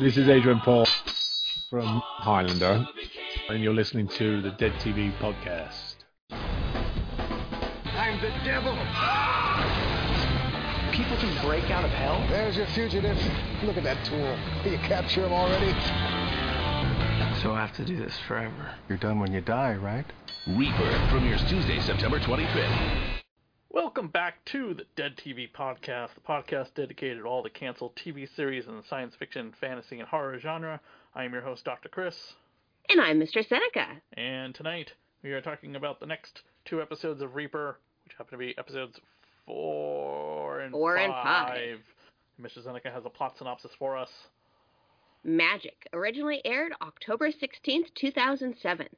This is Adrian Paul from Highlander, and you're listening to the Dead TV podcast. I'm the devil. People can break out of hell? There's your fugitive. Look at that tool. Did you capture him already? So I have to do this forever. You're done when you die, right? Reaper premieres Tuesday, September 25th. Welcome back to the Dead TV podcast, the podcast dedicated to all the canceled TV series in the science fiction, fantasy, and horror genre. I am your host, Dr. Chris, And I'm Mr. Seneca. and tonight we are talking about the next two episodes of Reaper, which happen to be episodes four and Four and five. Mr. Seneca has a plot synopsis for us. Magic originally aired October 16th, 2007.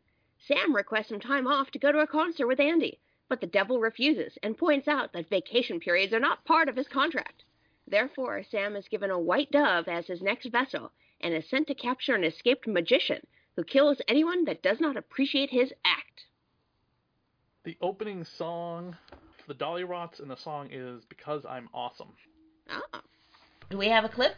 Sam requests some time off to go to a concert with Andi, but the devil refuses and points out that vacation periods are not part of his contract. Therefore, Sam is given a white dove as his next vessel and is sent to capture an escaped magician who kills anyone that does not appreciate his act. The opening song for the Dollyrots, and the song is Because I'm Awesome. Ah. Do we have a clip?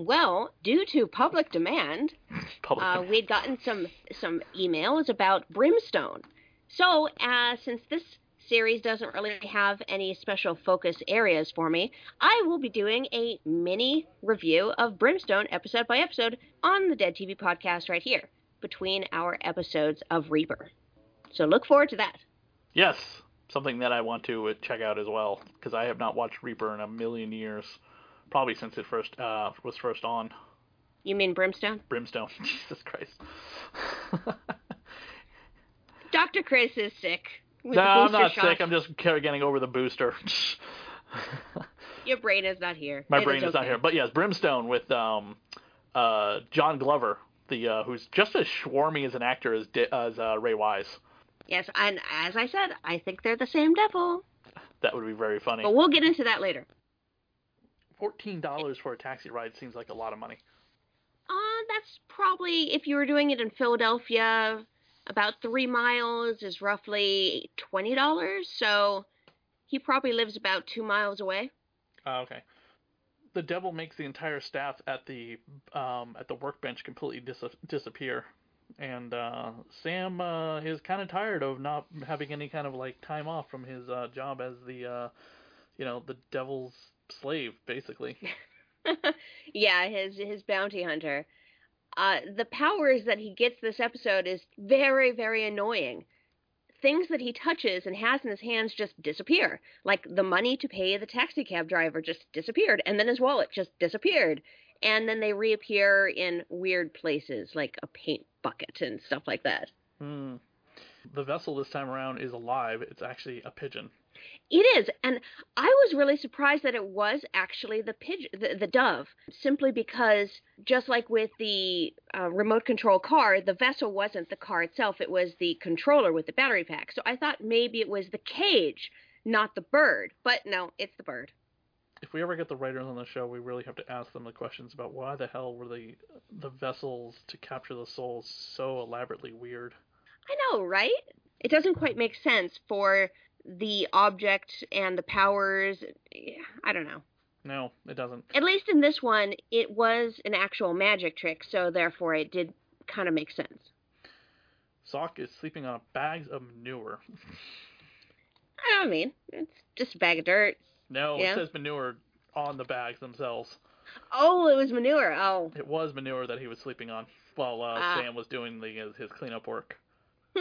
Well, due to public demand, Public uh, we'd gotten some some emails about brimstone. So, uh, since this series doesn't really have any special focus areas for me, I will be doing a mini review of Brimstone episode by episode on the Dead TV podcast right here between our episodes of Reaper. So look forward to that. Yes, something that I want to uh, check out as well because I have not watched Reaper in a million years, probably since it first uh, was first on. You mean Brimstone? Brimstone, Jesus Christ. Dr. Chris is sick. No, I'm not shot. sick. I'm just getting over the booster. Your brain is not here. My It brain is not okay. here, but yes, Brimstone with um, uh, John Glover, the uh, who's just as swarmy as an actor as as uh, Ray Wise. Yes, and as I said, I think they're the same devil. That would be very funny. But we'll get into that later. Fourteen dollars for a taxi ride seems like a lot of money. Uh, that's probably if you were doing it in Philadelphia, about three miles is roughly twenty dollars. So he probably lives about two miles away. Oh, okay. The devil makes the entire staff at the um, at the workbench completely dis- disappear, and uh, Sam uh, is kind of tired of not having any kind of like time off from his uh, job as the uh, you know the devil's slave, basically. yeah, his his bounty hunter. Uh, the powers that he gets this episode is very very annoying. Things that he touches and has in his hands just disappear. Like the money to pay the taxi cab driver just disappeared, and then his wallet just disappeared. And then they reappear in weird places, like a paint bucket and stuff like that. Hmm. The vessel this time around is alive. It's actually a pigeon. It is, and I was really surprised that it was actually the pigeon, the, the dove, simply because just like with the uh, remote control car, the vessel wasn't the car itself; it was the controller with the battery pack. So I thought maybe it was the cage, not the bird. But no, it's the bird. If we ever get the writers on the show, we really have to ask them the questions about why the hell were the the vessels to capture the souls so elaborately weird. I know, right? It doesn't quite make sense for the object and the powers. I don't know. No, it doesn't. At least in this one, it was an actual magic trick, so therefore it did kind of make sense. Sock is sleeping on bags of manure. I don't mean it's just a bag of dirt. No, Yeah. it says manure on the bags themselves. Oh, it was manure. Oh, It was manure that he was sleeping on while uh, Ah. Sam was doing the his cleanup work.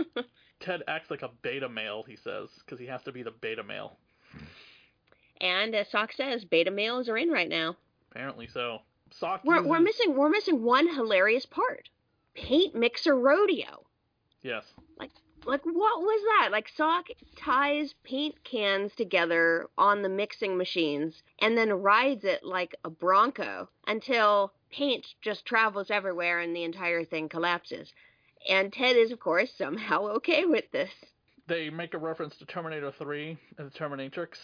Ted acts like a beta male, he says, because he has to be the beta male. and as Sock says, beta males are in right now. Apparently so. Sock We're uses... we're missing we're missing one hilarious part. Paint mixer rodeo. Yes. Like, what was that? Like, Sock ties paint cans together on the mixing machines and then rides it like a bronco until paint just travels everywhere and the entire thing collapses. And Ted is, of course, somehow okay with this. They make a reference to Terminator 3 and the Terminatrix.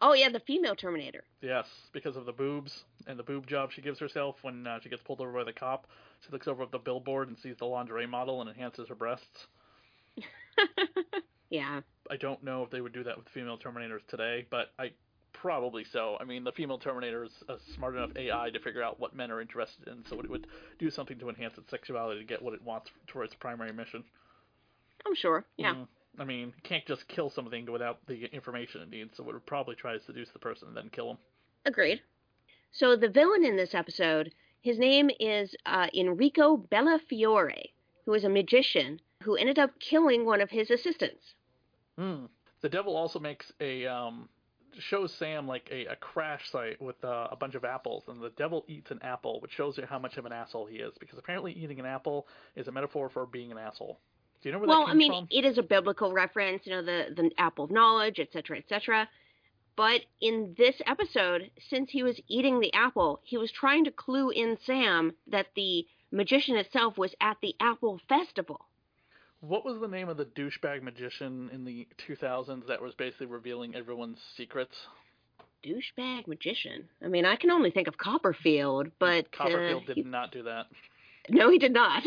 Oh, yeah, the female Terminator. Yes, because of the boobs and the boob job she gives herself when uh, she gets pulled over by the cop. She looks over at the billboard and sees the lingerie model and enhances her breasts. Yeah. I don't know if they would do that with female Terminators today, but I probably so. I mean, the female Terminator is a smart enough AI to figure out what men are interested in, so it would do something to enhance its sexuality to get what it wants for its primary mission. I'm sure. Yeah. Mhm. I mean, can't just kill something without the information it needs, so it would probably try to seduce the person and then kill him. Agreed. So the villain in this episode, his name is uh, Enrico Bellafiore, who is a magician who ended up killing one of his assistants. Hmm. The devil also makes a um shows Sam like a, a crash site with uh, a bunch of apples, and the devil eats an apple, which shows you how much of an asshole he is. Because apparently, eating an apple is a metaphor for being an asshole. Do you know where well, that I mean, from? it is a biblical reference, you know, the the apple of knowledge, etc., etc. But in this episode, since he was eating the apple, he was trying to clue in Sam that the magician itself was at the apple festival. What was the name of the douchebag magician in the 2000s that was basically revealing everyone's secrets? Douchebag magician. I mean, I can only think of Copperfield, but Copperfield uh, did not do that. no, he did not.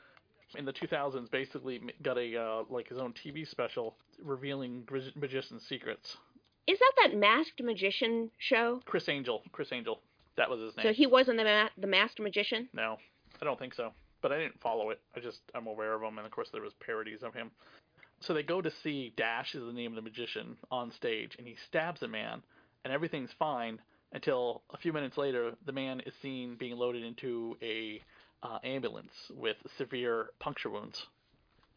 In the 2000s, basically got a uh, like his own TV special revealing magician secrets. Is that that masked magician show? Criss Angel, Criss Angel, that was his name. So he wasn't the ma- the masked magician. No, I don't think so. But I didn't follow it. I just I'm aware of him, and of course there was parodies of him. So they go to see Dash is the name of the magician on stage, and he stabs a man, and everything's fine until a few minutes later the man is seen being loaded into a uh, ambulance with severe puncture wounds.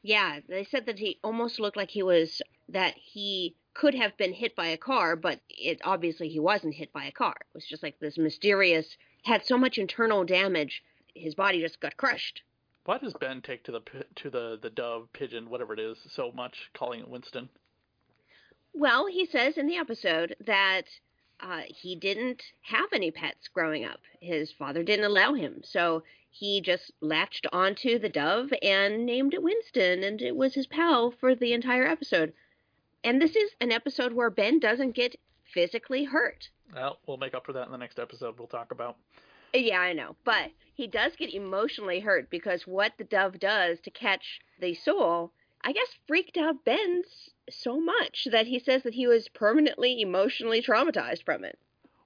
Yeah, they said that he almost looked like he was that he could have been hit by a car, but it obviously he wasn't hit by a car. It was just like this mysterious had so much internal damage, his body just got crushed. Why does Ben take to the to the the dove pigeon whatever it is so much, calling it Winston? Well, he says in the episode that uh, he didn't have any pets growing up. His father didn't allow him, so he just latched onto the dove and named it Winston, and it was his pal for the entire episode. And this is an episode where Ben doesn't get physically hurt. Well, we'll make up for that in the next episode. We'll talk about. Yeah, I know. But he does get emotionally hurt because what the dove does to catch the soul, I guess, freaked out Ben so much that he says that he was permanently emotionally traumatized from it.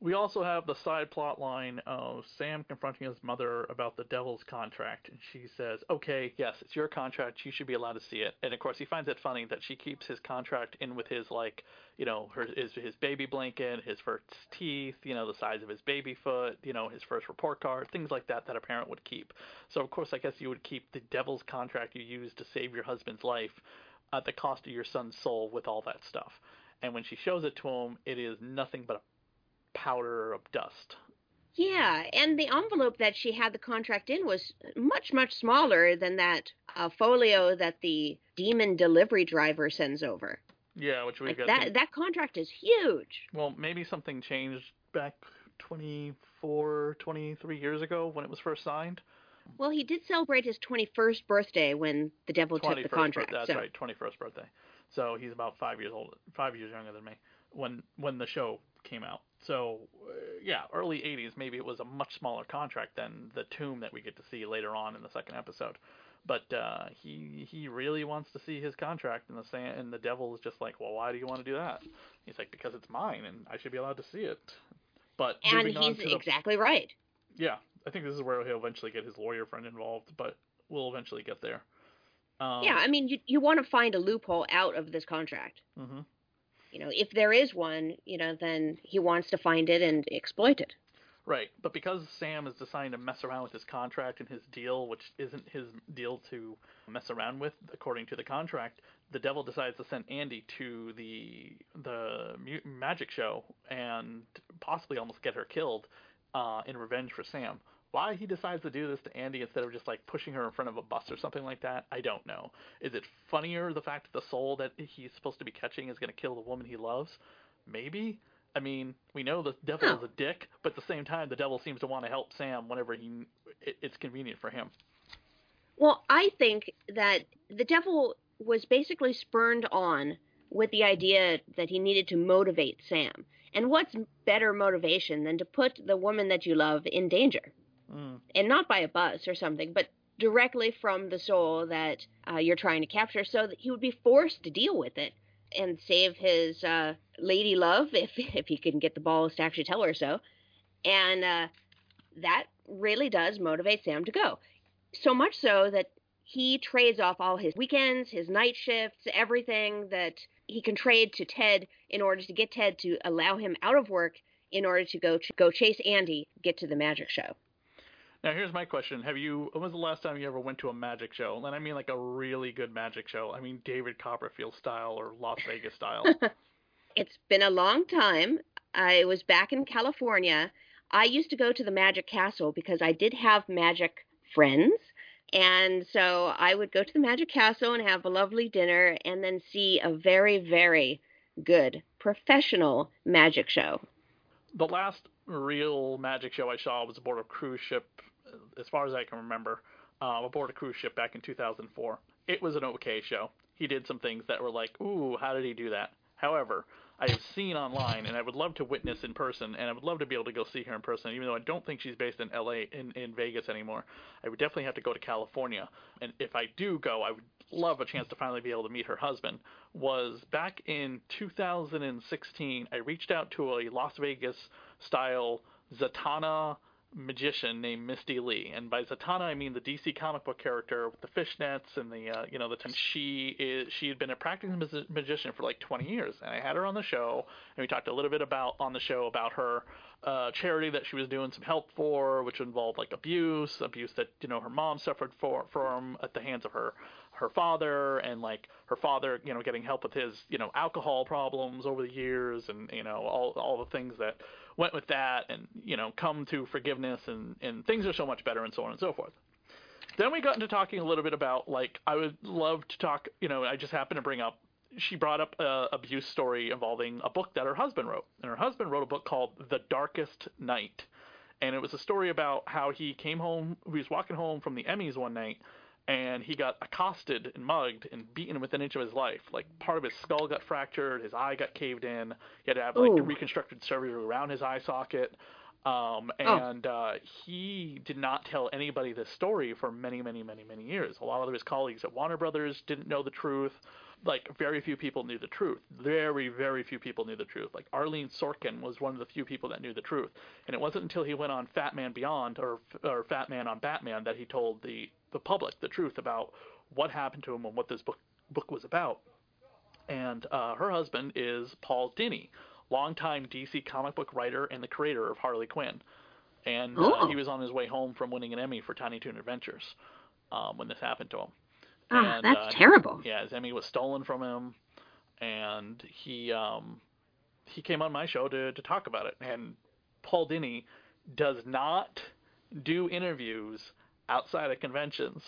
We also have the side plot line of Sam confronting his mother about the devil's contract, and she says, "Okay, yes, it's your contract. You should be allowed to see it." And of course, he finds it funny that she keeps his contract in with his like, you know, her his his baby blanket, his first teeth, you know, the size of his baby foot, you know, his first report card, things like that that a parent would keep. So of course, I guess you would keep the devil's contract you used to save your husband's life at the cost of your son's soul with all that stuff. And when she shows it to him, it is nothing but a powder of dust. Yeah, and the envelope that she had the contract in was much, much smaller than that uh, folio that the demon delivery driver sends over. Yeah, which we Like got. that, that contract is huge. Well, maybe something changed back 24, 23 years ago when it was first signed. Well, he did celebrate his 21st birthday when the devil took the contract. birthday. That's so. right, 21st birthday. So he's about five years old, five years younger than me when when the show came out. So uh, yeah, early 80s. Maybe it was a much smaller contract than the tomb that we get to see later on in the second episode. But uh, he he really wants to see his contract, and the sa- and the devil is just like, well, why do you want to do that? He's like, because it's mine, and I should be allowed to see it. But And he's the exactly right. yeah, I think this is where he'll eventually get his lawyer friend involved, but we'll eventually get there. Um, yeah, I mean, you, you want to find a loophole out of this contract. hmm You know, if there is one, you know, then he wants to find it and exploit it. Right, but because Sam is deciding to mess around with his contract and his deal, which isn't his deal to mess around with, according to the contract, the devil decides to send Andi to the the magic show and possibly almost get her killed uh, in revenge for Sam. Why he decides to do this to Andi instead of just like pushing her in front of a bus or something like that, I don't know. Is it funnier the fact that the soul that he's supposed to be catching is going to kill the woman he loves? Maybe. I mean, we know the devil is a dick, but at the same time, the devil seems to want to help Sam whenever he it, it's convenient for him. Well, I think that the devil was basically spurned on with the idea that he needed to motivate Sam. And what's better motivation than to put the woman that you love in danger? Mm. And not by a bus or something, but directly from the soul that uh, you're trying to capture so that he would be forced to deal with it and save his uh, lady love if, if he can get the balls to actually tell her so. And uh, that really does motivate Sam to go so much so that he trades off all his weekends, his night shifts, everything that he can trade to Ted in order to get Ted to allow him out of work in order to go ch- go chase Andi, get to the magic show. Now here's my question: Have you? When was the last time you ever went to a magic show? And I mean like a really good magic show. I mean David Copperfield style or Las Vegas style. It's been a long time. I was back in California. I used to go to the Magic Castle because I did have magic friends. And so I would go to the Magic Castle and have a lovely dinner and then see a very, very good professional magic show. the last real magic show I saw was aboard a cruise ship, as far as I can remember, uh, aboard a cruise ship back in 2004. It was an okay show. He did some things that were like, ooh, how did he do that? However, I have seen online, and I would love to witness in person, and I would love to be able to go see her in person, even though I don't think she's based in LA, in, in Vegas anymore. I would definitely have to go to California, and if I do go, I would love a chance to finally be able to meet her husband. Was back in 2016, I reached out to a Las Vegas style Zatanna magician named Misty Lee, and by Zatanna I mean the DC comic book character with the fishnets and the uh, you know the and she is she had been a practicing magi- magician for like 20 years, and I had her on the show, and we talked a little bit about on the show about her uh, charity that she was doing some help for, which involved like abuse, abuse that you know her mom suffered for from at the hands of her her father and like her father you know getting help with his you know alcohol problems over the years and you know all all the things that went with that and you know come to forgiveness and and things are so much better and so on and so forth. Then we got into talking a little bit about like I would love to talk you know I just happened to bring up she brought up a abuse story involving a book that her husband wrote. And her husband wrote a book called The Darkest Night. And it was a story about how he came home he was walking home from the Emmys one night and he got accosted and mugged and beaten within an inch of his life. Like part of his skull got fractured, his eye got caved in. He had to have like Ooh. reconstructed surgery around his eye socket. Um, Oh. and uh, he did not tell anybody this story for many, many, many, many years. A lot of his colleagues at Warner Brothers didn't know the truth. Like very few people knew the truth. Very, very few people knew the truth. Like Arlene Sorkin was one of the few people that knew the truth. And it wasn't until he went on Fat Man Beyond or or Fat Man on Batman that he told the the public the truth about what happened to him and what this book book was about. And uh, her husband is Paul Dini, longtime DC comic book writer and the creator of Harley Quinn. And uh, Oh. he was on his way home from winning an Emmy for Tiny Toon Adventures um, when this happened to him. Ah, And, that's uh, terrible. Yeah, his Emmy was stolen from him, and he um, he came on my show to to talk about it. And Paul Dini does not do interviews outside of conventions,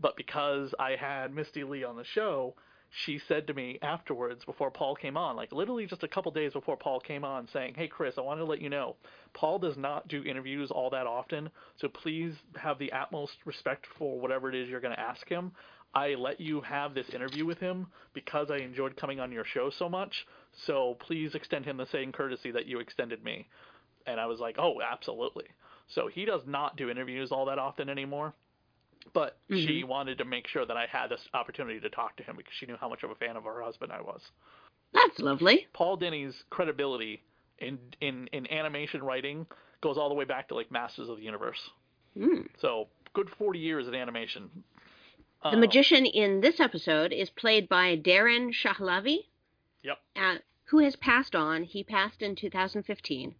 but because I had Misty Lee on the show, she said to me afterwards before Paul came on, like literally just a couple days before Paul came on, saying, "Hey Chris, I wanted to let you know, Paul does not do interviews all that often, so please have the utmost respect for whatever it is you're going to ask him. I let you have this interview with him because I enjoyed coming on your show so much, so please extend him the same courtesy that you extended me." And I was like, "Oh, absolutely." So he does not do interviews all that often anymore. But she wanted to make sure that I had this opportunity to talk to him because she knew how much of a fan of her husband I was. That's lovely. Paul Dini's credibility in in in animation writing goes all the way back to like Masters of the Universe. Hmm. So good 40 years in animation. The Um, magician in this episode is played by Darren Shahlavi, Yep, uh, who has passed on. He passed in 2015.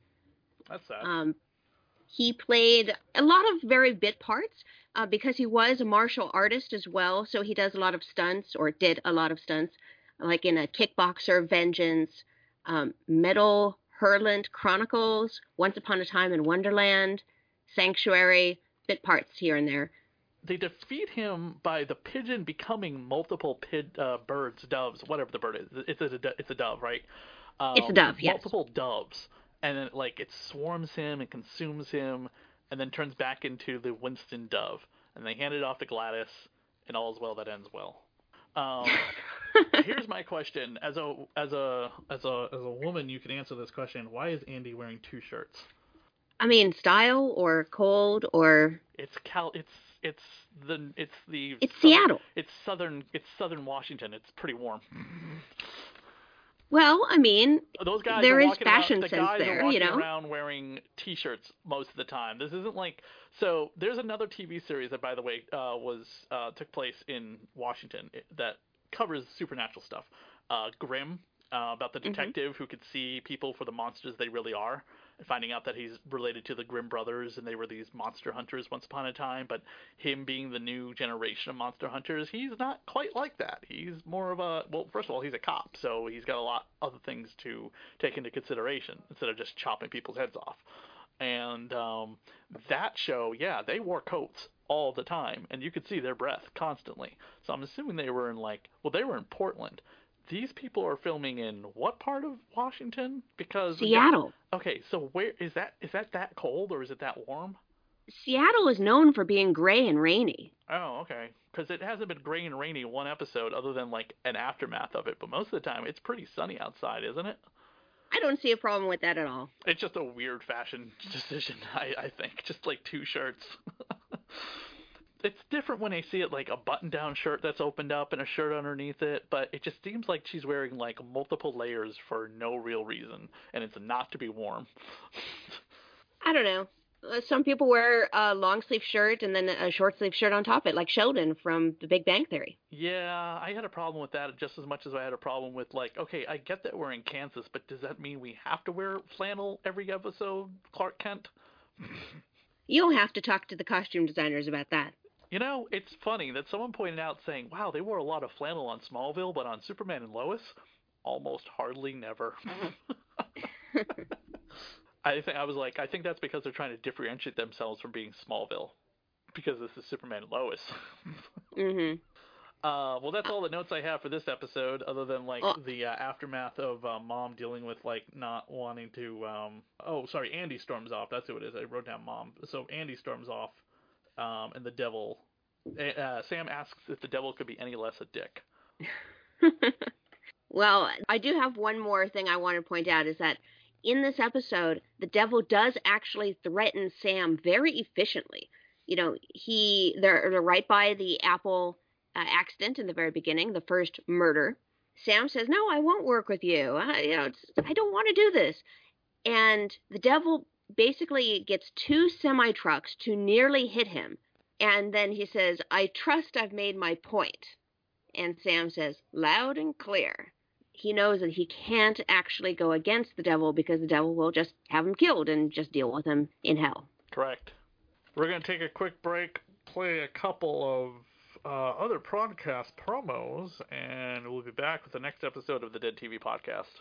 that's sad. Um, he played a lot of very bit parts uh, because he was a martial artist as well. So he does a lot of stunts, or did a lot of stunts, like in a Kickboxer, Vengeance, um, Metal Hurlant Chronicles, Once Upon a Time in Wonderland, Sanctuary, bit parts here and there. They defeat him by the pigeon becoming multiple pid, uh, birds, doves, whatever the bird is. It's a it's a dove, right? Um, It's a dove, yes. Multiple doves, and then like it swarms him and consumes him, and then turns back into the Winston dove, and they hand it off to Gladys, and all is well that ends well. Um, here's my question: as a as a as a as a woman, you can answer this question. Why is Andi wearing two shirts? I mean, style or cold or It's Cal. It's it's the it's the it's southern- Seattle. It's southern. It's southern Washington. It's pretty warm. Well, I mean, Those guys There is fashion around, the sense there, you know? around wearing t-shirts most of the time. This isn't like so. There's another TV series that, by the way, uh, was uh, took place in Washington that covers supernatural stuff. Uh, Grimm, uh, about the Mm-hmm. detective who could see people for the monsters they really are, finding out that he's related to the Grimm brothers and they were these monster hunters once upon a time. But him being the new generation of monster hunters, he's not quite like that. He's more of a well, first of all, he's a cop, so he's got a lot other things to take into consideration instead of just chopping people's heads off. And um, that show, yeah, they wore coats all the time, and you could see their breath constantly. So I'm assuming they were in like, well, they were in Portland. These people are filming in what part of Washington? Because Seattle. Okay, so where is that? Is that that cold or is it that warm? Seattle is known for being gray and rainy. Oh, okay. Because it hasn't been gray and rainy one episode other than like an aftermath of it, but most of the time it's pretty sunny outside, isn't it? I don't see a problem with that at all. It's just a weird fashion decision, I, I think. Just like two shirts. it's different when I see it like a button down shirt that's opened up and a shirt underneath it, but it just seems like she's wearing like multiple layers for no real reason, and it's not to be warm. I don't know. Uh, Some people wear a long sleeve shirt and then a short sleeve shirt on top of it, like Sheldon from The Big Bang Theory. Yeah, I had a problem with that just as much as I had a problem with like, okay, I get that we're in Kansas, but does that mean we have to wear flannel every episode, Clark Kent? You'll have to talk to the costume designers about that. You know, it's funny that someone pointed out saying, "Wow, they wore a lot of flannel on Smallville, but on Superman and Lois, almost hardly never." I think I was like, I think that's because they're trying to differentiate themselves from being Smallville, because this is Superman and Lois. hmm Uh, well, that's all the notes I have for this episode, other than like Oh. the uh, aftermath of uh, mom dealing with like not wanting to. Um, oh, sorry, Andi storms off. That's who it is. I wrote down mom. So Andi storms off, um, and the devil. Uh, Sam asks if the devil could be any less a dick. well, I do have one more thing I want to point out is that in this episode, the devil does actually threaten Sam very efficiently. You know, he they're, they're right by the Apple uh, accident in the very beginning, the first murder. Sam says, "No, I won't work with you. I, you know, I don't want to do this." And the devil basically gets two semi trucks to nearly hit him, and then he says, "I trust I've made my point." And Sam says, loud and clear. He knows that he can't actually go against the devil because the devil will just have him killed and just deal with him in hell. Correct. We're gonna take a quick break, play a couple of uh, other podcast promos, and we'll be back with the next episode of the Dead TV podcast.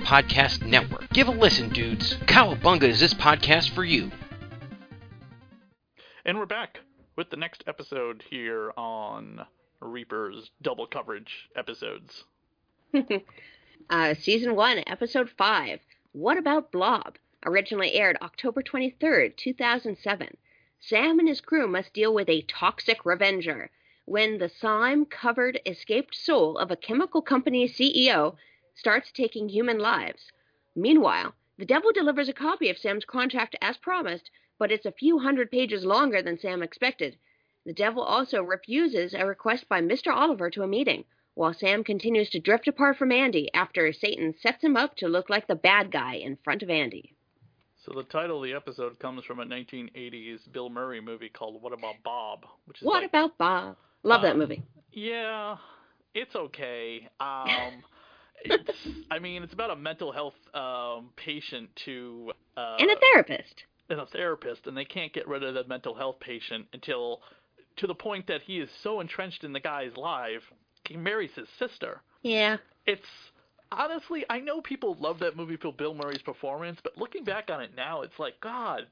Podcast Network. Give a listen, dudes. Cowabunga is this podcast for you. And we're back with the next episode here on Reaper's double coverage episodes. uh, season 1, Episode 5 What About Blob? Originally aired October 23rd, 2007. Sam and his crew must deal with a toxic revenger when the slime covered escaped soul of a chemical company CEO starts taking human lives. Meanwhile, the devil delivers a copy of Sam's contract as promised, but it's a few hundred pages longer than Sam expected. The devil also refuses a request by Mr. Oliver to a meeting, while Sam continues to drift apart from Andi after Satan sets him up to look like the bad guy in front of Andi. So the title of the episode comes from a 1980s Bill Murray movie called What About Bob, which is What like, about Bob? Love that Um, movie. Yeah, it's okay. Um, I mean, it's about a mental health um, patient to uh, and a therapist. and a therapist, and they can't get rid of the mental health patient until to the point that he is so entrenched in the guy's life, he marries his sister. Yeah. It's honestly, I know people love that movie for Bill Murray's performance, but looking back on it now, it's like, God,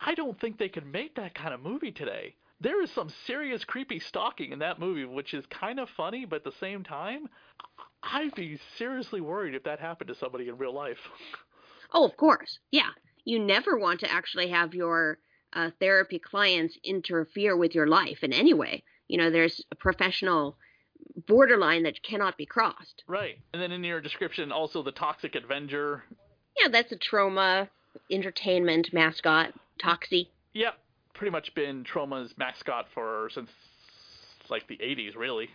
I don't think they could make that kind of movie today. There is some serious creepy stalking in that movie, which is kind of funny, but at the same time, I'd be seriously worried if that happened to somebody in real life. Oh, of course. Yeah. You never want to actually have your uh, therapy clients interfere with your life in any way. You know, there's a professional borderline that cannot be crossed. Right. And then in your description, also the Toxic Avenger. Yeah, that's a Troma entertainment mascot, Toxie. Yep. Pretty much been Troma's mascot for since like the 80s, really.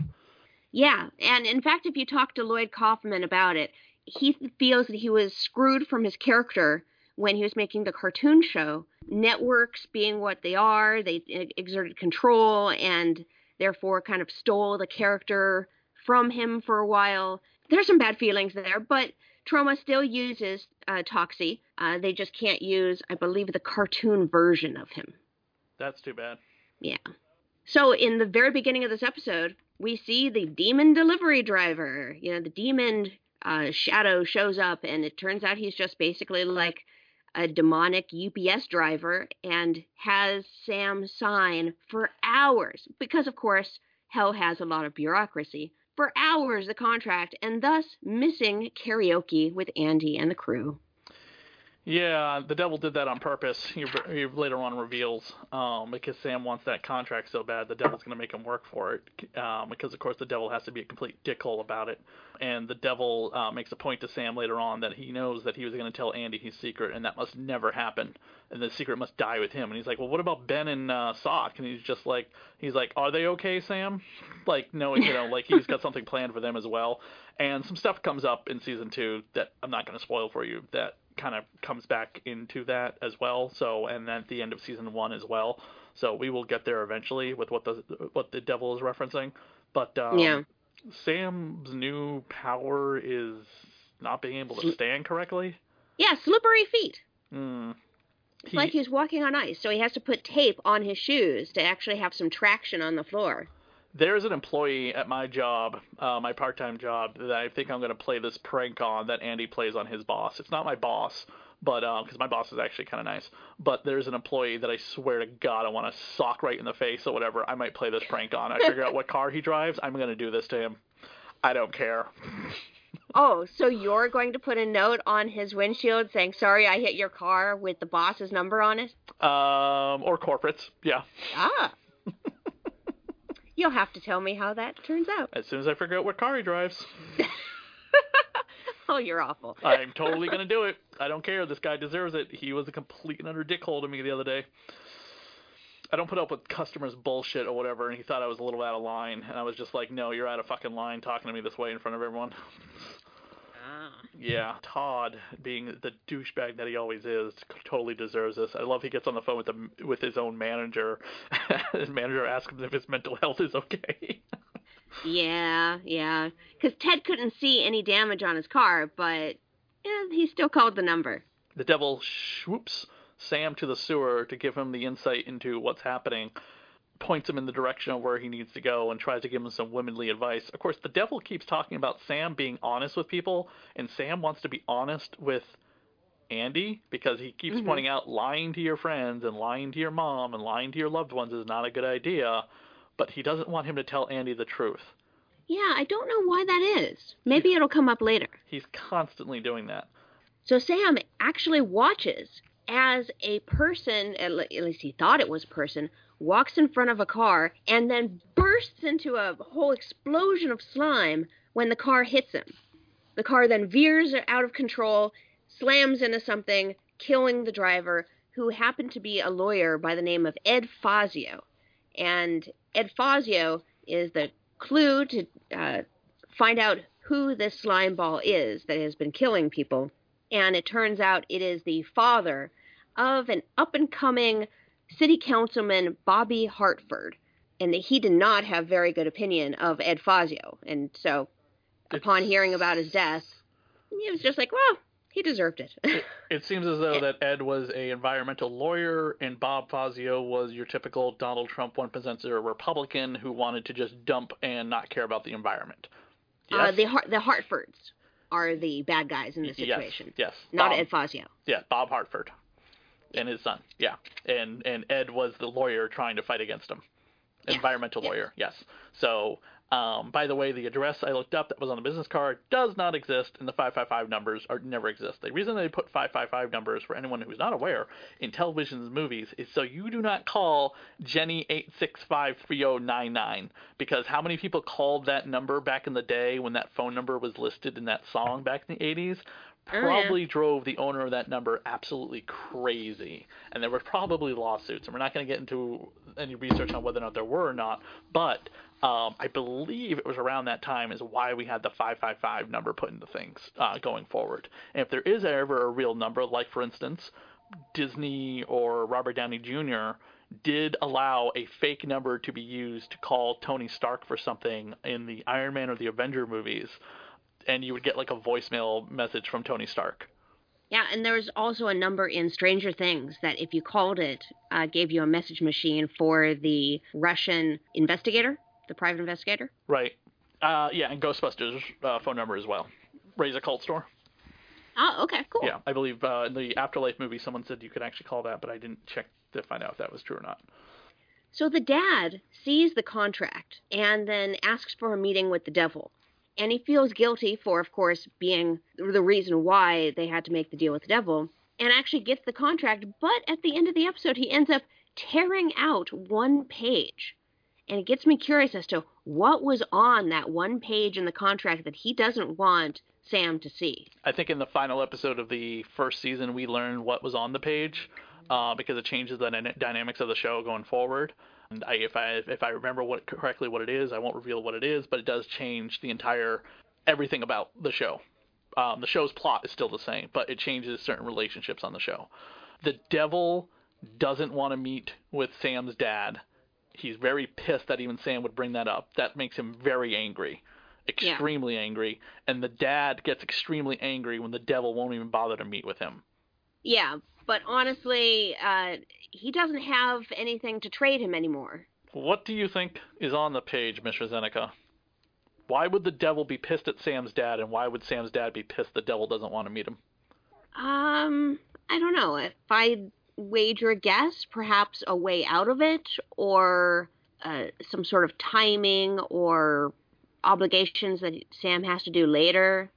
Yeah, and in fact, if you talk to Lloyd Kaufman about it, he feels that he was screwed from his character when he was making the cartoon show. Networks being what they are, they exerted control and therefore kind of stole the character from him for a while. There's some bad feelings there, but Troma still uses uh, Toxie. Uh, they just can't use, I believe, the cartoon version of him. That's too bad. Yeah. So in the very beginning of this episode, we see the demon delivery driver. You know, the demon uh, shadow shows up, and it turns out he's just basically like a demonic UPS driver and has Sam sign for hours because, of course, hell has a lot of bureaucracy. For hours, the contract, and thus missing karaoke with Andi and the crew. Yeah, the devil did that on purpose. He, later on reveals um, because Sam wants that contract so bad, the devil's going to make him work for it. Um, because of course the devil has to be a complete dickhole about it, and the devil uh, makes a point to Sam later on that he knows that he was going to tell Andi his secret, and that must never happen, and the secret must die with him. And he's like, well, what about Ben and uh, Sock? And he's just like, he's like, are they okay, Sam? Like, no, you know, like he's got something planned for them as well. And some stuff comes up in season two that I'm not going to spoil for you that kind of comes back into that as well. So, and then at the end of season one as well. So we will get there eventually with what the what the devil is referencing. But um, Yeah. Sam's new power is not being able to stand correctly. Yeah, slippery feet. Hmm. It's He- like he's walking on ice, so he has to put tape on his shoes to actually have some traction on the floor. There's an employee at my job, uh, my part-time job, that I think I'm going to play this prank on that Andi plays on his boss. It's not my boss, but because my boss is actually kind of nice. But there's an employee that I swear to God I want to sock right in the face or whatever. I might play this prank on. I figure out what car he drives. I'm going to do this to him. I don't care. Oh, so you're going to put a note on his windshield saying, "Sorry, I hit your car" with the boss's number on it? Um, or corporates, yeah. Ah. You'll have to tell me how that turns out. As soon as I figure out what car he drives, Oh, you're awful. I'm totally going to do it. I don't care. This guy deserves it. He was a complete and utter dickhole to me the other day. I don't put up with customers' bullshit or whatever, and he thought I was a little out of line, and I was just like, no, you're out of fucking line talking to me this way in front of everyone. Ah. Yeah, Todd, being the douchebag that he always is, totally deserves this. I love he gets on the phone with the with his own manager. his manager asks him if his mental health is okay. Yeah, yeah. Because Ted couldn't see any damage on his car, but yeah, he still called the number. the devil swoops Sam to the sewer to give him the insight into what's happening, points him in the direction of where he needs to go, and tries to give him some womanly advice. Of course, the devil keeps talking about Sam being honest with people, and Sam wants to be honest with Andi because he keeps Mhm. pointing out lying to your friends and lying to your mom and lying to your loved ones is not a good idea, but he doesn't want him to tell Andi the truth. Yeah, I don't know why that is. Maybe it'll come up later. He's constantly doing that. So Sam actually watches as a person, at least he thought it was person, walks in front of a car and then bursts into a whole explosion of slime when the car hits him. The car then veers out of control, slams into something, killing the driver, who happened to be a lawyer by the name of Ed Fazio. And Ed Fazio is the clue to uh, find out who this slime ball is that has been killing people. And it turns out it is the father of an up and coming city councilman, Bobby Hartford, and that he did not have very good opinion of Ed Fazio. And so, upon hearing about his death, he was just like, well, he deserved it. It seems as though that Ed was a environmental lawyer and Bob Fazio was your typical Donald Trump one presenter Republican who wanted to just dump and not care about the environment. uh, the Har- the Hartfords are the bad guys in this Yes, situation, Yes. not Bob, Ed Fazio. Yeah, Bob Hartford and his son. Yeah, and and Ed was the lawyer trying to fight against him. Yes, Environmental yes. lawyer. Yes. So, um, by the way, the address I looked up that was on the business card does not exist, and the 555 numbers are never exist. The reason they put 555 numbers for anyone who's not aware in television's movies is so you do not call Jenny 8653099 because how many people called that number back in the day when that phone number was listed in that song back in the 80s? Yeah. probably drove the owner of that number absolutely crazy. And there were probably lawsuits. And we're not going to get into any research on whether or not there were or not. But um, I believe it was around that time is why we had the 555 number put into things uh, going forward. And if there is ever a real number, like for instance, Disney or Robert Downey Jr. did allow a fake number to be used to call Tony Stark for something in the Iron Man or the Avenger movies, and you would get like a voicemail message from Tony Stark. Yeah, and there was also a number in Stranger Things that if you called it, uh, gave you a message machine for the Russian investigator, the private investigator. Right. Uh, yeah, and Ghostbusters uh, phone number as well. Raise a cult store. Oh, okay, cool. Yeah, I believe uh, in the Afterlife movie, someone said you could actually call that, but I didn't check to find out if that was true or not. So the dad sees the contract and then asks for a meeting with the devil. And he feels guilty for, of course, being the reason why they had to make the deal with the devil, and actually gets the contract. But at the end of the episode, he ends up tearing out one page. And it gets me curious as to what was on that one page in the contract that he doesn't want Sam to see. I think in the final episode of the first season, we learned what was on the page uh, because it changes the dynamics of the show going forward. And I, if I if I remember what correctly what it is, I won't reveal what it is, but it does change the entire everything about the show. Um, the show's plot is still the same, but it changes certain relationships on the show. The devil doesn't want to meet with Sam's dad. He's very pissed that even Sam would bring that up. That makes him very angry Yeah. extremely angry, and the dad gets extremely angry when the devil won't even bother to meet with him. Yeah, but honestly, uh, he doesn't have anything to trade him anymore. What do you think is on the page, Mr. Seneca? Why would the devil be pissed at Sam's dad, and why would Sam's dad be pissed the devil doesn't want to meet him? Um, I don't know. If I wager a guess, perhaps a way out of it, or uh, some sort of timing or obligations that Sam has to do later.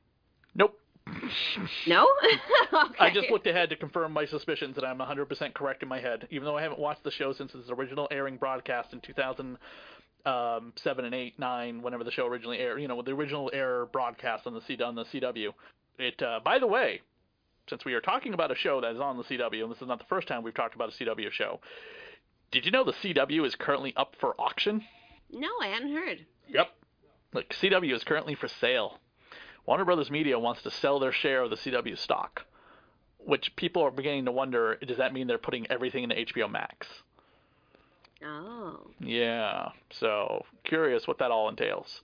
No? okay. I just looked ahead to confirm my suspicions that I'm 100% correct in my head, even though I haven't watched the show since its original airing broadcast in 2007 and 8, 9, whenever the show originally aired. You know, with the original air broadcast on the C on the CW. It, uh, by the way, since we are talking about a show that is on the CW, and this is not the first time we've talked about a CW show, did you know the CW is currently up for auction? No, I hadn't heard. Yep. Look, CW is currently for sale. Warner Brothers Media wants to sell their share of the CW stock, which people are beginning to wonder does that mean they're putting everything into HBO Max? Oh. Yeah, so curious what that all entails.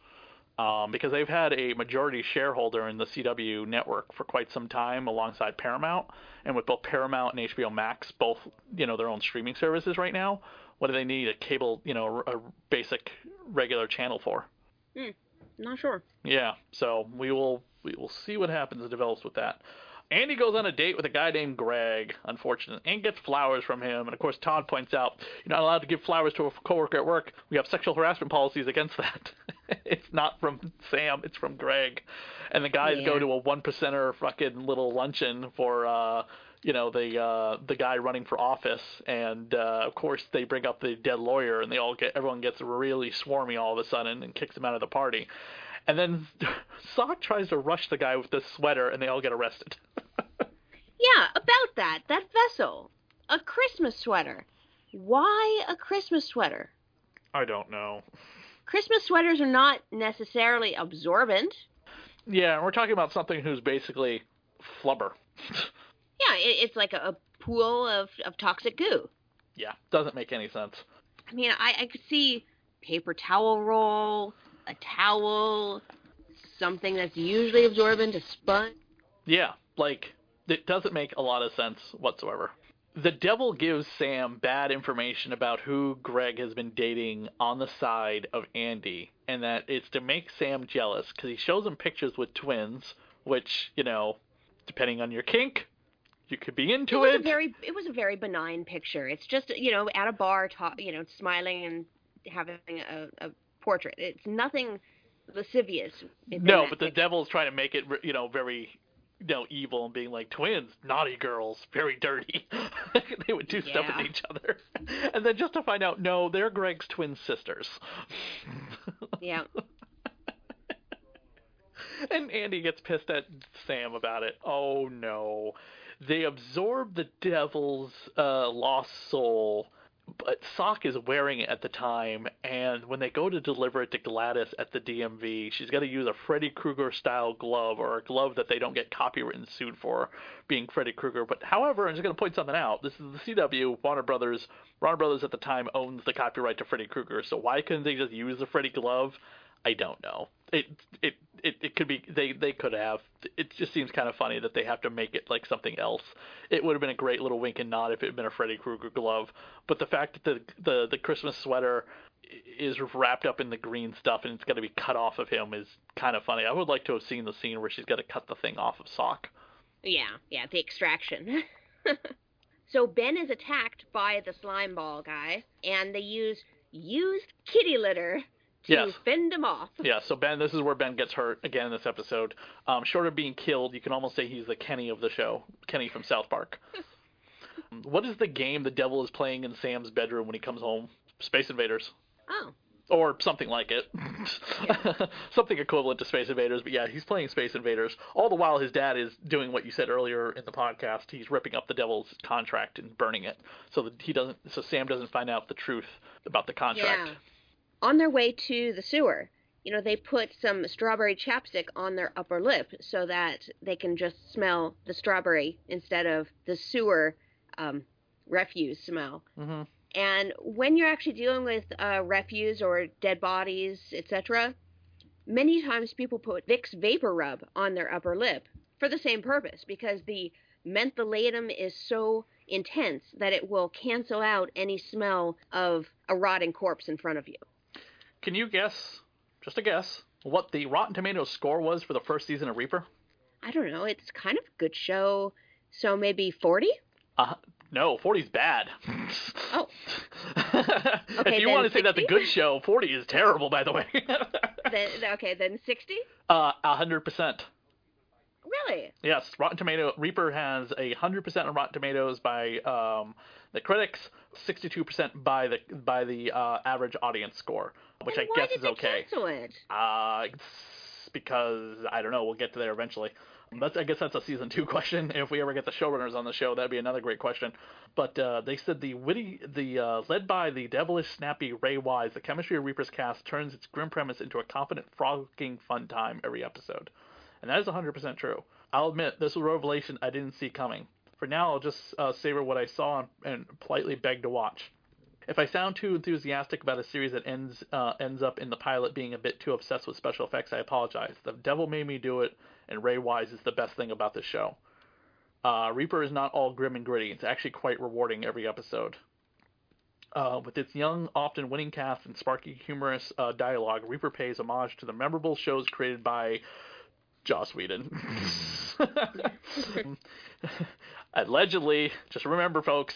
Um, because they've had a majority shareholder in the CW network for quite some time alongside Paramount. And with both Paramount and HBO Max, both, you know, their own streaming services right now, what do they need a cable, you know, a basic regular channel for? Not sure. Yeah, so we will we will see what happens and develops with that. Andi goes on a date with a guy named Greg, unfortunately, and gets flowers from him. And of course, Todd points out you're not allowed to give flowers to a coworker at work. We have sexual harassment policies against that. it's not from Sam, it's from Greg. And the guys go to a one percenter fucking little luncheon for uh you know the uh the guy running for office and uh of course they bring up the dead lawyer and they all get everyone gets really swarmy all of a sudden and kicks him out of the party and then Sock tries to rush the guy with the sweater and they all get arrested Yeah, about that. That vessel. A Christmas sweater. Why a Christmas sweater? I don't know Christmas sweaters are not necessarily absorbent. yeah and we're talking about something who's basically flubber Yeah, it, it's like a, a pool of, of toxic goo. Yeah, doesn't make any sense. I mean, I, I could see paper towel roll, a towel, something that's usually absorbent, a sponge. Yeah, like it doesn't make a lot of sense whatsoever. The devil gives Sam bad information about who Greg has been dating on the side of Andi, and that it's to make Sam jealous because he shows him pictures with twins, which you know, depending on your kink, you could be into it was it. a very it was a very benign picture. It's just you know at a bar, ta- you know, smiling and having a, a portrait. It's nothing lascivious. no, but the picture. devil's trying to make it, you know, very, you know, evil and being like twins, naughty girls, very dirty. they would do stuff Yeah. with each other, and then just to find out, no, they're Greg's twin sisters. Yeah. and Andi gets pissed at Sam about it. Oh no. They absorb the devil's uh, lost soul, but Sock is wearing it at the time, and when they go to deliver it to Gladys at the DMV, she's got to use a Freddy Krueger style glove, or a glove that they don't get copyright sued for being Freddy Krueger. But however, I'm just going to point something out. This is the CW, Warner Brothers. Warner Brothers at the time owns the copyright to Freddy Krueger, so why couldn't they just use the Freddy glove? I don't know. It it it, it could be they they could have. It just seems kind of funny that they have to make it like something else. It would have been a great little wink and nod if it had been a Freddy Krueger glove. But the fact that the the the Christmas sweater is wrapped up in the green stuff and it's got to be cut off of him is kind of funny. I would like to have seen the scene where she's got to cut the thing off of Sock. Yeah, yeah, the extraction. so Ben is attacked by the slime ball guy, and they use used kitty litter to Yes. fend him off. Yeah, so Ben, this is where Ben gets hurt again in this episode. Um, short of being killed, you can almost say he's the Kenny of the show, Kenny from South Park. what is the game the devil is playing in Sam's bedroom when he comes home? Space Invaders. Oh, Or something like it. something equivalent to Space Invaders, but yeah, he's playing Space Invaders. All the while his dad is doing what you said earlier in the podcast. He's ripping up the devil's contract and burning it. So that he doesn't so Sam doesn't find out the truth about the contract. yeah. On their way to the sewer, you know, they put some strawberry chapstick on their upper lip so that they can just smell the strawberry instead of the sewer um, refuse smell. hmm And when you're actually dealing with uh, refuse or dead bodies, etc., many times people put Vicks Vapor Rub on their upper lip for the same purpose because the mentholatum is so intense that it will cancel out any smell of a rotting corpse in front of you. Can you guess, just a guess, what the Rotten Tomatoes score was for the first season of Reaper? I don't know. It's kind of a good show. So maybe 40? Uh, no, 40's bad. Oh. okay, if you want to say that's a good show, 40 is terrible, by the way. then, okay, then 60? uh, 100%. Really? Yes, Rotten Tomato Reaper has a 100% on Rotten Tomatoes by um, the critics, 62% by the by the uh, average audience score, which Then I why guess did is okay. cancel it? Uh, because I don't know. We'll get to there eventually. That's I guess that's a season two question. If we ever get the showrunners on the show, that'd be another great question. But uh, they said the witty, the uh, led by the devilish, snappy Ray Wise, the chemistry of Reaper's cast turns its grim premise into a confident, frolicking fun time every episode, and that is 100% true. I'll admit this was a revelation I didn't see coming. For now, I'll just uh, savor what I saw and, and politely beg to watch. If I sound too enthusiastic about a series that ends uh, ends up in the pilot being a bit too obsessed with special effects, I apologize. The devil made me do it, and Ray Wise is the best thing about this show. Uh, Reaper is not all grim and gritty. It's actually quite rewarding every episode. Uh, with its young, often winning cast and sparky, humorous uh, dialogue, Reaper pays homage to the memorable shows created by Joss Whedon. allegedly, just remember, folks,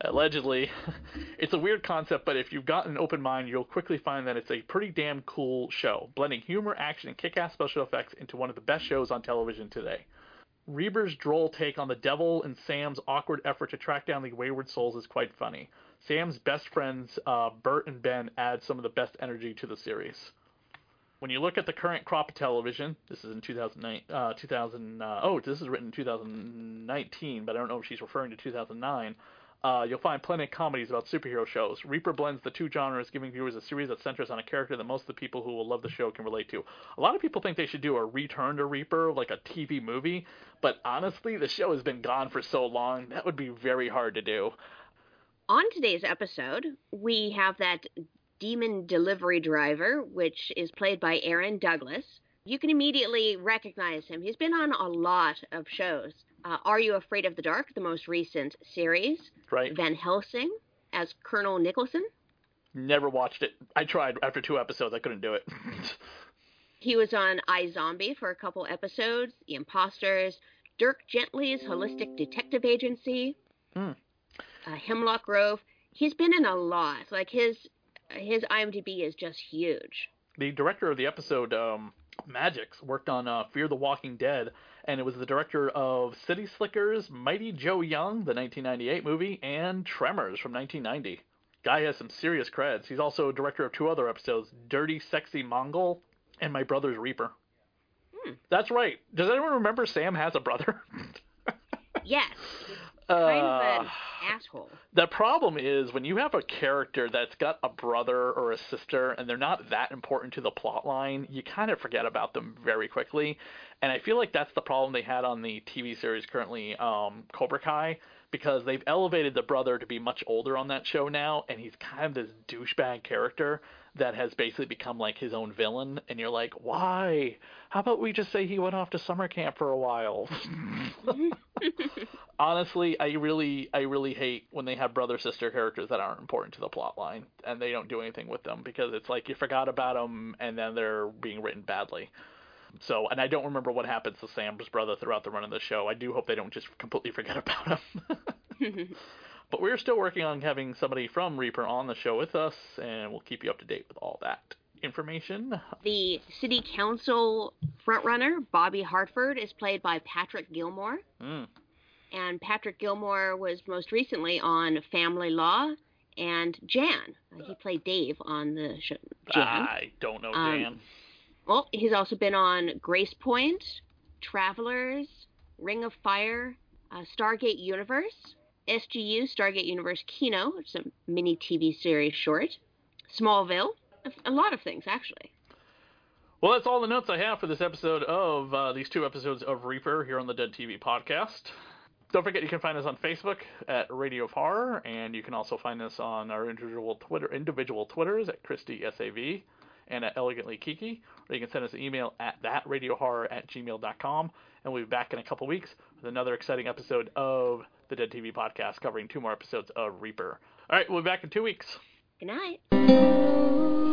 allegedly, it's a weird concept, but if you've got an open mind, you'll quickly find that it's a pretty damn cool show, blending humor, action, and kick-ass special effects into one of the best shows on television today. Reaper's droll take on the devil and Sam's awkward effort to track down the wayward souls is quite funny. Sam's best friends, uh, Bert and Ben, add some of the best energy to the series. When you look at the current crop of television, this is in 2009, uh, 2000, uh, oh, this is written in 2019, but I don't know if she's referring to 2009. Uh, you'll find plenty of comedies about superhero shows. Reaper blends the two genres, giving viewers a series that centers on a character that most of the people who will love the show can relate to. A lot of people think they should do a Return to Reaper, like a TV movie, but honestly, the show has been gone for so long, that would be very hard to do. On today's episode, we have that demon delivery driver, which is played by Aaron Douglas. You can immediately recognize him. He's been on a lot of shows. Uh, Are You Afraid of the Dark, the most recent series? Right? Van Helsing as Colonel Nicholson. Never watched it. I tried after two episodes, I couldn't do it. He was on iZombie for a couple episodes, The Imposters, Dirk Gently's Holistic Detective Agency, Hmm. uh, Hemlock Grove. He's been in a lot. Like his his IMDb is just huge. the director of the episode, um, Magic, worked on uh, Fear the Walking Dead, and it was the director of City Slickers, Mighty Joe Young, the 1998 movie, and Tremors from 1990. Guy has some serious creds. He's also director of two other episodes, Dirty Sexy Mongol and My Brother's Reaper. Hmm. That's right. Does anyone remember Sam has a brother? Yes, kind of Uh, an asshole. the problem is when you have a character that's got a brother or a sister and they're not that important to the plot line, you kind of forget about them very quickly. And I feel like that's the problem they had on the TV series currently, um, Cobra Kai, because they've elevated the brother to be much older on that show now, and he's kind of this douchebag character that has basically become like his own villain. And you're like, why? How about we just say he went off to summer camp for a while? honestly, I really, I really hate when they have brother sister characters that aren't important to the plot line and they don't do anything with them because it's like you forgot about them and then they're being written badly. So, and I don't remember what happens to Sam's brother throughout the run of the show. I do hope they don't just completely forget about him. but we're still working on having somebody from Reaper on the show with us, and we'll keep you up to date with all that information. the city council frontrunner, Bobby Hartford, is played by Patrick Gilmore. Mm. And Patrick Gilmore was most recently on Family Law and Jann. Uh, he played Dave on the show. Jann. I don't know, Um, Dan. Well, he's also been on Gracepoint, Travelers, Ring of Fire, uh, Stargate Universe, SGU Stargate Universe Kino, which is a mini TV series short, Smallville, a, lot of things actually. Well, that's all the notes I have for this episode of uh, these two episodes of Reaper here on the Dead TV podcast. Don't forget you can find us on Facebook at Radio of Horror, and you can also find us on our individual Twitter individual Twitters at Christy SAV and at Elegantly Kiki, or you can send us an email at thatradiohorror at gmail.com, and we'll be back in a couple weeks with another exciting episode of the Dead TV podcast covering two more episodes of Reaper. All right, we'll be back in two weeks. Good night.